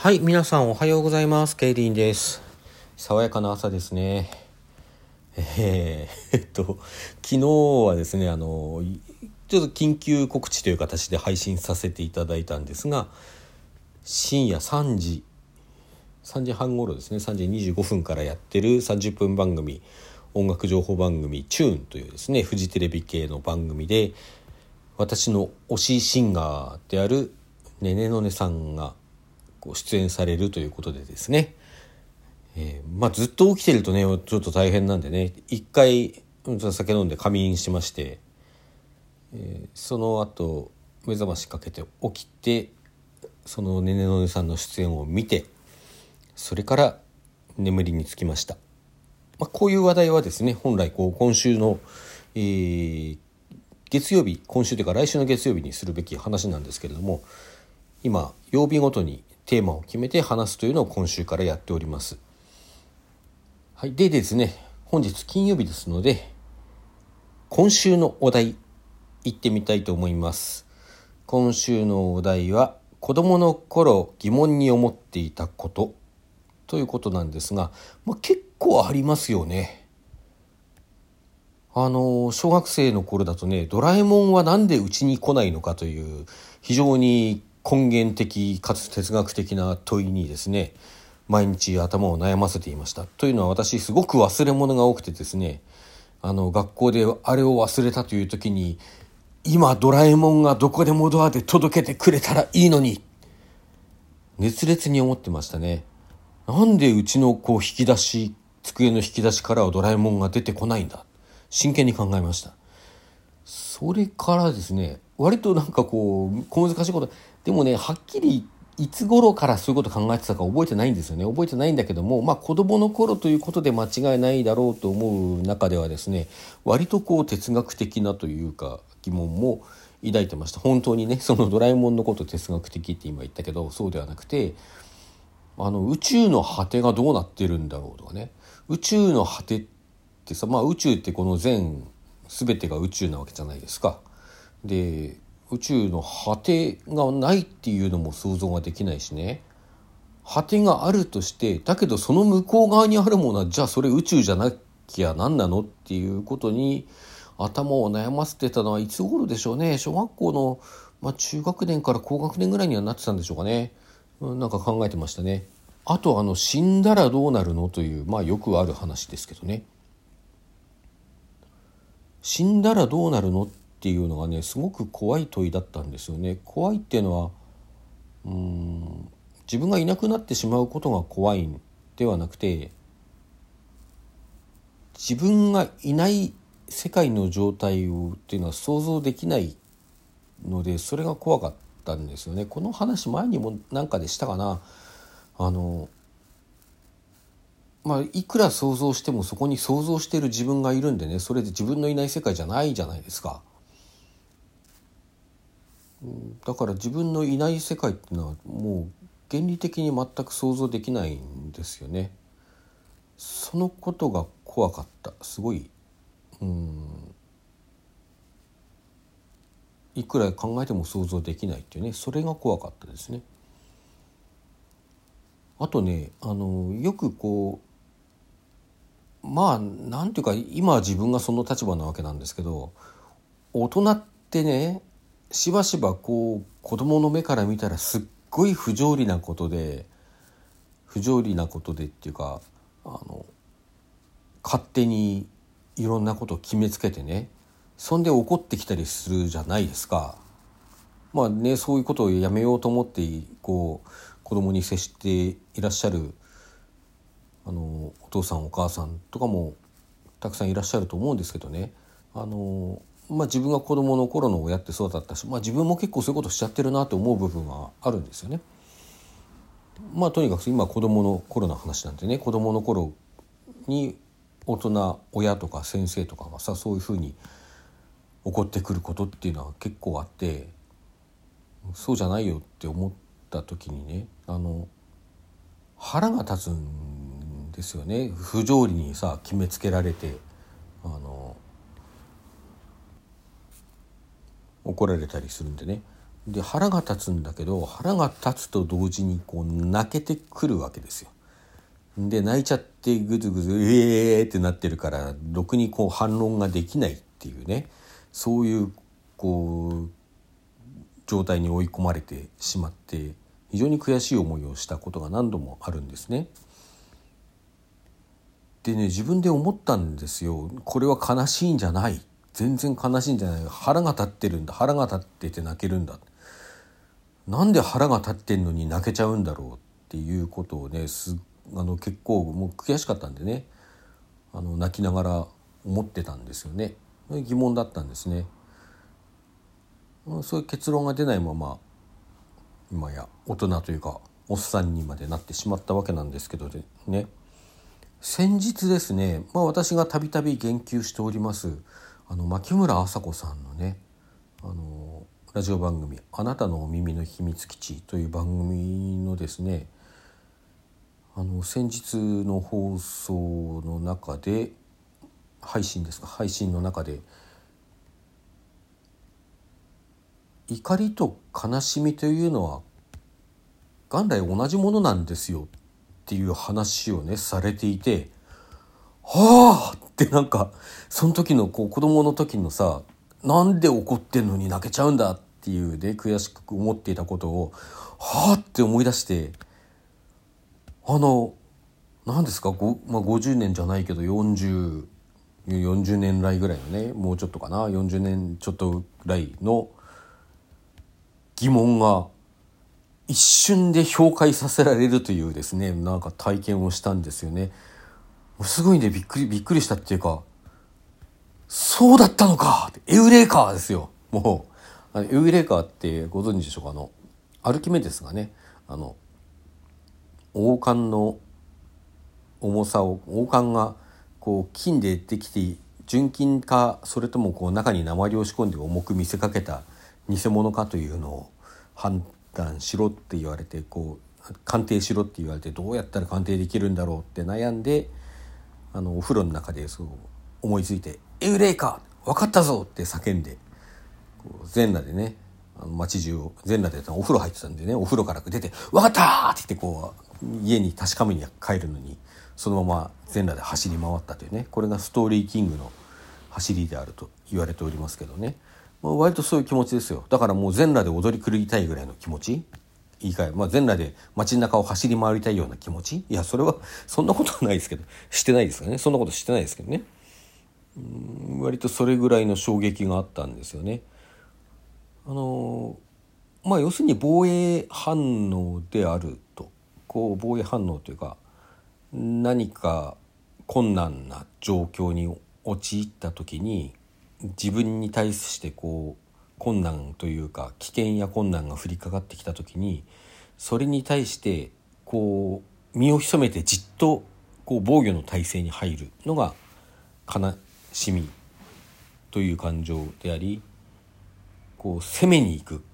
はい、皆さんおはようございます。ケイリンです。爽やかな朝ですね。えー、えっと、昨日はですね、あの、ちょっと緊急告知という形で配信させていただいたんですが、深夜3時、3時半頃ですね、3時25分からやってる30分番組、音楽情報番組、チューンというですね、フジテレビ系の番組で、私の推しシンガーであるねねのねさんがこう出演されるということでですね、えーまあ、ずっと起きてるとねちょっと大変なんでね。一回酒飲んで仮眠しまして、えーその後目覚ましかけて起きてそのねねのねさんの出演を見てそれから眠りにつきました、まあ、こういう話題はですね本来こう今週の、えー月曜日今週というか来週の月曜日にするべき話なんですけれども今曜日ごとにテーマを決めて話すというのを今週からやっております。はい、でですね本日金曜日ですので今週のお題行ってみたいと思います。今週のお題は子供の頃疑問に思っていたことということなんですが、まあ、結構ありますよね。あの小学生の頃だとね「ドラえもんは何でうちに来ないのか」という非常に根源的かつ哲学的な問いにですね毎日頭を悩ませていました。というのは私すごく忘れ物が多くてですねあの学校であれを忘れたという時に今ドラえもんがどこでもドアで届けてくれたらいいのに熱烈に思ってましたね。なんでうちのこう引き出し机の引き出しからはドラえもんが出てこないんだ真剣に考えましたそれからですね割となんかこう小難しいことでもねはっきりいつ頃からそういうこと考えてたか覚えてないんですよね。覚えてないんだけどもまあ子供の頃ということで間違いないだろうと思う中ではですね割とこう哲学的なというか疑問も抱いてました。本当にね そのドラえもんのこと哲学的って今言ったけどそうではなくてあの宇宙の果てがどうなってるんだろうとかね。宇宙の果てってさ、まあ、宇宙ってこの全全てが宇宙なわけじゃないですか。で宇宙の果てがないっていうのも想像ができないしね果てがあるとしてだけどその向こう側にあるものはじゃあそれ宇宙じゃなきゃ何なのっていうことに頭を悩ませてたのはいつ頃でしょうね小学校の、まあ、中学年から高学年ぐらいにはなってたんでしょうかね。うんなんか考えてましたね。あとあの死んだらどうなるのというまあよくある話ですけどね。死んだらどうなるのっていうのがねすごく怖い問いだったんですよね。怖いっていうのはうん自分がいなくなってしまうことが怖いんではなくて自分がいない世界の状態をっていうのは想像できないのでそれが怖かったんですよね。この話前にも何かでしたかな。あのまあいくら想像してもそこに想像してる自分がいるんでねそれで自分のいない世界じゃないじゃないですか。だから自分のいない世界っていうのはもう原理的に全く想像できないんですよね。そのことが怖かった。すごい。うん。いくら考えても想像できないっていうね。それが怖かったですね。あとねあのよくこうまあなんていうか今は自分がその立場なわけなんですけど大人ってねしばしばこう子供の目から見たらすっごい不条理なことで不条理なことでっていうかあの勝手にいろんなことを決めつけてねそんで怒ってきたりするじゃないですか。まあねそういうことをやめようと思ってこう子供に接していらっしゃるあのお父さんお母さんとかもたくさんいらっしゃると思うんですけどねあの、まあ、自分が子供の頃の親ってそうだったし、まあ、自分も結構そういうことしちゃってるなと思う部分はあるんですよね。まあとにかく今子供の頃の話なんでね子供の頃に大人親とか先生とかがさそういうふうに怒ってくることっていうのは結構あってそうじゃないよって思った時にねあの腹が立つんですよね不条理にさ決めつけられてあの怒られたりするんでねで腹が立つんだけど腹が立つと同時にこう泣けてくるわけですよ。で泣いちゃってぐずぐず「ええー!」ってなってるからろくにこう反論ができないっていうねそういうこう状態に追い込まれてしまって非常に悔しい思いをしたことが何度もあるんですね。でね自分で思ったんですよこれは悲しいんじゃない全然悲しいんじゃない腹が立ってるんだ。腹が立ってて泣けるんだ。なんで腹が立ってんのに泣けちゃうんだろうっていうことをねすあの結構もう悔しかったんでね。あの泣きながら思ってたんですよね。疑問だったんですね。そういう結論が出ないまま今や大人というかおっさんにまでなってしまったわけなんですけどね。先日ですね、まあ、私がたびたび言及しておりますあの牧村麻子さんのねあのラジオ番組「あなたのお耳の秘密基地」という番組のですねあの先日の放送の中で配信ですか配信の中で怒りと悲しみというのは元来同じものなんですよっていう話をねされていてはあってなんかその時のこう子供の時のさなんで怒ってんのに泣けちゃうんだっていうね悔しく思っていたことをはあって思い出してあの何ですか、まあ、50年じゃないけど4040年来ぐらいのねもうちょっとかな40年ちょっとぐらいの疑問が一瞬で氷解させられるというですねなんか体験をしたんですよね。すごいねびっくりびっくりしたっていうかそうだったのか！エウレーカーですよ。もうあのエウレーカーってご存知でしょうか？あのアルキメデスがねあの王冠の重さを王冠がこう金でできて純金かそれともこう中に鉛を仕込んで重く見せかけた偽物かというのを判断しろって言われてこう鑑定しろって言われてどうやったら鑑定できるんだろうって悩んであのお風呂の中でそう思いついて「エウレイカ分かったぞ!」って叫んで全裸でねあの街中を全裸でお風呂入ってたんでねお風呂から出て「分かった!」って言ってこう家に確かめに帰るのにそのまま全裸で走り回ったというねこれがストーリーキングの走りであると言われておりますけどねまあ、割とそういう気持ちですよだからもう全裸で踊り狂いたいぐらいの気持ち言い換え、まあ、全裸で街中を走り回りたいような気持ち？いやそれはそんなことはないですけど。してないですかね。そんなことしてないですけどね。うん割とそれぐらいの衝撃があったんですよね。あのまあ要するに防衛反応であると。こう防衛反応というか何か困難な状況に陥った時に自分に対してこう困難というか危険や困難が降りかかってきた時にそれに対してこう身を潜めてじっとこう防御の体制に入るのが悲しみという感情でありこう攻めに行く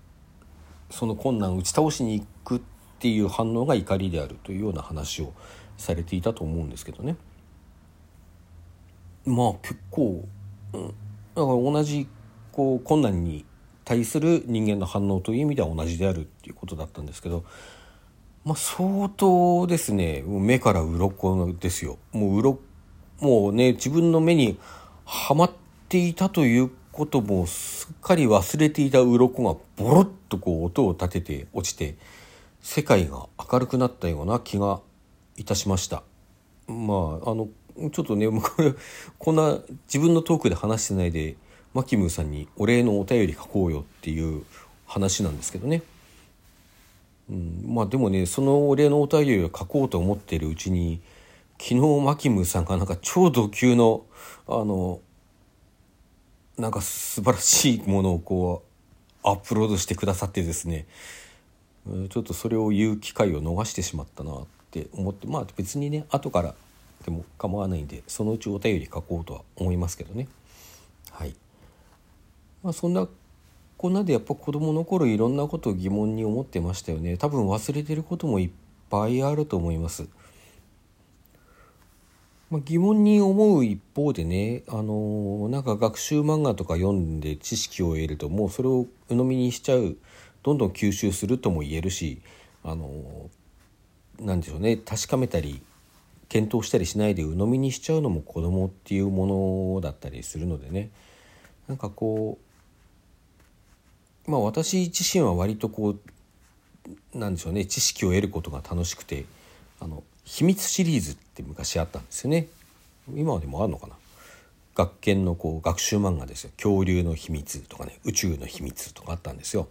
その困難を打ち倒しに行くっていう反応が怒りであるというような話をされていたと思うんですけどね。まあ結構、うん、だから同じこう困難に対する人間の反応という意味では同じであるっていうことだったんですけど、まあ、相当ですね目から鱗ですよもう鱗もうね自分の目にはまっていたということもすっかり忘れていた鱗がボロッとこう音を立てて落ちて世界が明るくなったような気がいたしました。まああのちょっとねこれこんな自分のトークで話してないでマキムーさんにお礼のお便り書こうよっていう話なんですけどね。うん、まあでもねそのお礼のお便りを書こうと思ってるうちに昨日マキムーさんがなんか超ド級のあのなんか素晴らしいものをこうアップロードしてくださってですね。ちょっとそれを言う機会を逃してしまったなって思ってまあ別にね後からでも構わないんでそのうちお便り書こうとは思いますけどね。はい。まあそんなこんなでやっぱ子どもの頃いろんなことを疑問に思ってましたよね多分忘れてることもいっぱいあると思います。まあ、疑問に思う一方でね、あのー、なんか学習漫画とか読んで知識を得るともうそれを鵜呑みにしちゃうどんどん吸収するとも言えるしあのなんでしょうね確かめたり検討したりしないで鵜呑みにしちゃうのも子供っていうものだったりするのでねなんかこうまあ私自身は割とこうなんでしょうね知識を得ることが楽しくてあの秘密シリーズって昔あったんですよね。今でもあるのかな。学研のこう学習漫画ですよ。恐竜の秘密とかね宇宙の秘密とかあったんですよ。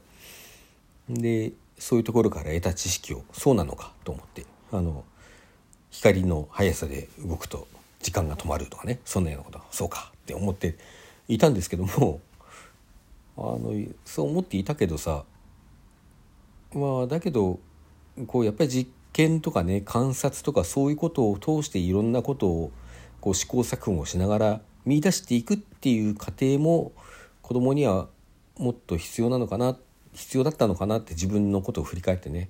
でそういうところから得た知識をそうなのかと思ってあの光の速さで動くと時間が止まるとかねそんなようなことそうかって思っていたんですけどもあのそう思っていたけどさまあだけどこうやっぱり実験とかね観察とかそういうことを通していろんなことをこう試行錯誤しながら見出していくっていう過程も子供にはもっと必要なのかな必要だったのかなって自分のことを振り返ってね。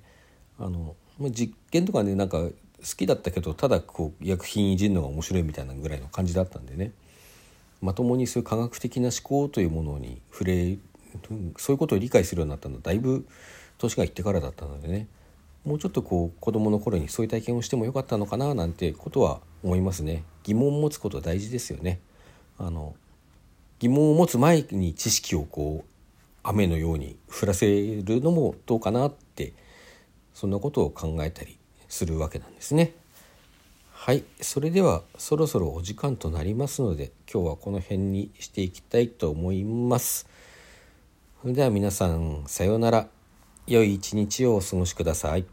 あの実験とかねなんか好きだったけどただこう薬品いじるのが面白いみたいなぐらいの感じだったんでね。まともにそういう科学的な思考というものに触れそういうことを理解するようになったのはだいぶ年がいってからだったのでね。もうちょっとこう子どもの頃にそういう体験をしてもよかったのかななんてことは思いますね。疑問を持つことは大事ですよね。あの疑問を持つ前に知識をこう雨のように降らせるのもどうかなってそんなことを考えたりするわけなんですね。はいそれではそろそろお時間となりますので今日はこの辺にしていきたいと思います。それでは皆さんさようなら良い一日をお過ごしください。